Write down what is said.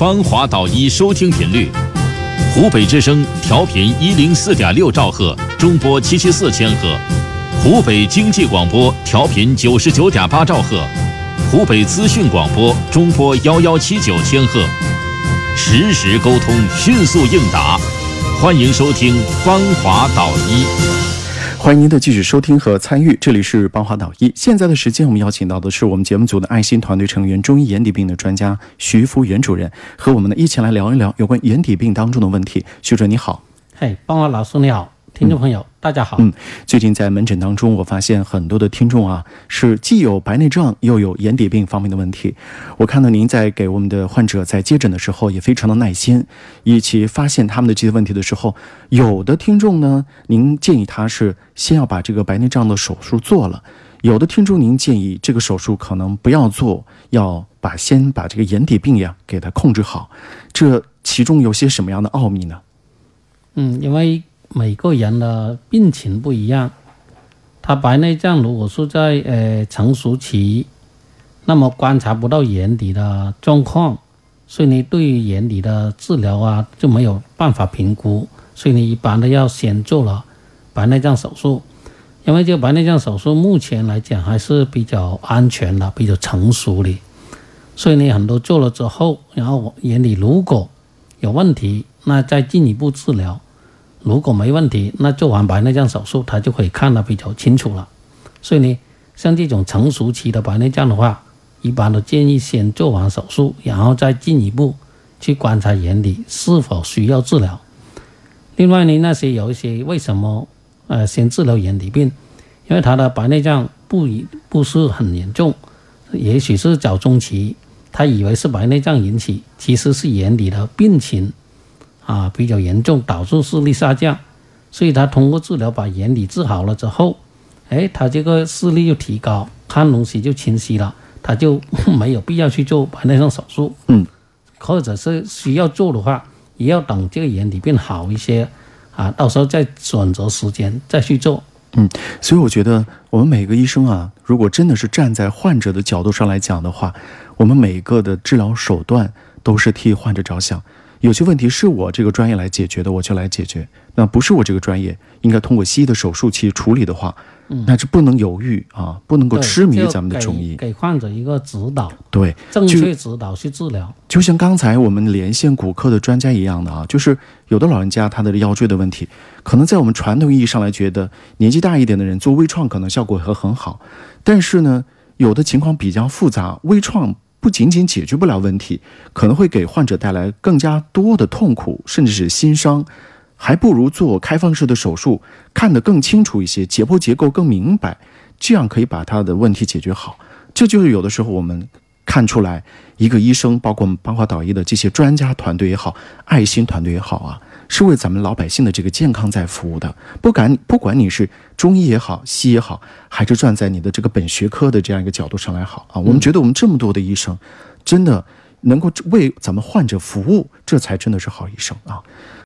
芳华导医收听频率：湖北之声调频一零四点六兆赫，中波七七四千赫；湖北经济广播调频九十九点八兆赫，湖北资讯广播中波幺幺七九千赫。实时沟通，迅速应答。欢迎收听芳华导医。欢迎您的继续收听和参与，这里是邦华导医。现在的时间，我们邀请到的是我们节目组的爱心团队成员、中医眼底病的专家徐福元主任，和我们呢一起来聊一聊有关眼底病当中的问题。徐主任你好，嗨，邦华老师你好。听众朋友，大家好。嗯，最近在门诊当中，我发现很多的听众啊，是既有白内障，又有眼底病方面的问题。我看到您在给我们的患者在接诊的时候，也非常的耐心，以及发现他们的这些问题的时候，有的听众呢，您建议他是先要把这个白内障的手术做了；有的听众您建议这个手术可能不要做，要把先把这个眼底病呀给它控制好。这其中有些什么样的奥秘呢？嗯，因为。每个人的病情不一样，他白内障如果是在呃成熟期，那么观察不到眼底的状况，所以你对于眼底的治疗啊就没有办法评估，所以你一般的要先做了白内障手术，因为这个白内障手术目前来讲还是比较安全的、比较成熟的，所以你很多做了之后，然后眼底如果有问题，那再进一步治疗。如果没问题，那做完白内障手术，他就可以看得比较清楚了。所以呢，像这种成熟期的白内障的话，一般都建议先做完手术，然后再进一步去观察眼底是否需要治疗。另外呢，那些有一些为什么呃先治疗眼底病？因为他的白内障不不是很严重，也许是早中期，他以为是白内障引起，其实是眼底的病情。啊，比较严重，导致视力下降，所以他通过治疗把眼底治好了之后，哎，他这个视力又提高，看东西就清晰了，他就没有必要去做白内障手术。嗯，或者是需要做的话，也要等这个眼底变好一些，啊，到时候再选择时间再去做。嗯，所以我觉得我们每个医生啊，如果真的是站在患者的角度上来讲的话，我们每个的治疗手段都是替患者着想。有些问题是我这个专业来解决的，我就来解决。那不是我这个专业应该通过西医的手术去处理的话，那是不能犹豫啊，不能够痴迷咱们的中医。给患者一个指导，对，正确指导去治疗。就像刚才我们连线骨科的专家一样的啊，就是有的老人家他的腰椎的问题，可能在我们传统意义上来觉得年纪大一点的人做微创可能效果会很好，但是呢，有的情况比较复杂，微创。不仅仅解决不了问题，可能会给患者带来更加多的痛苦，甚至是心伤，还不如做开放式的手术，看得更清楚一些，解剖结构更明白，这样可以把他的问题解决好。这就是有的时候我们看出来，一个医生，包括我们邦华导医的这些专家团队也好，爱心团队也好啊。是为咱们老百姓的这个健康在服务的，不管不管你是中医也好，西医也好，还是站在你的这个本学科的这样一个角度上来好啊，我们觉得我们这么多的医生，真的能够为咱们患者服务，这才真的是好医生啊。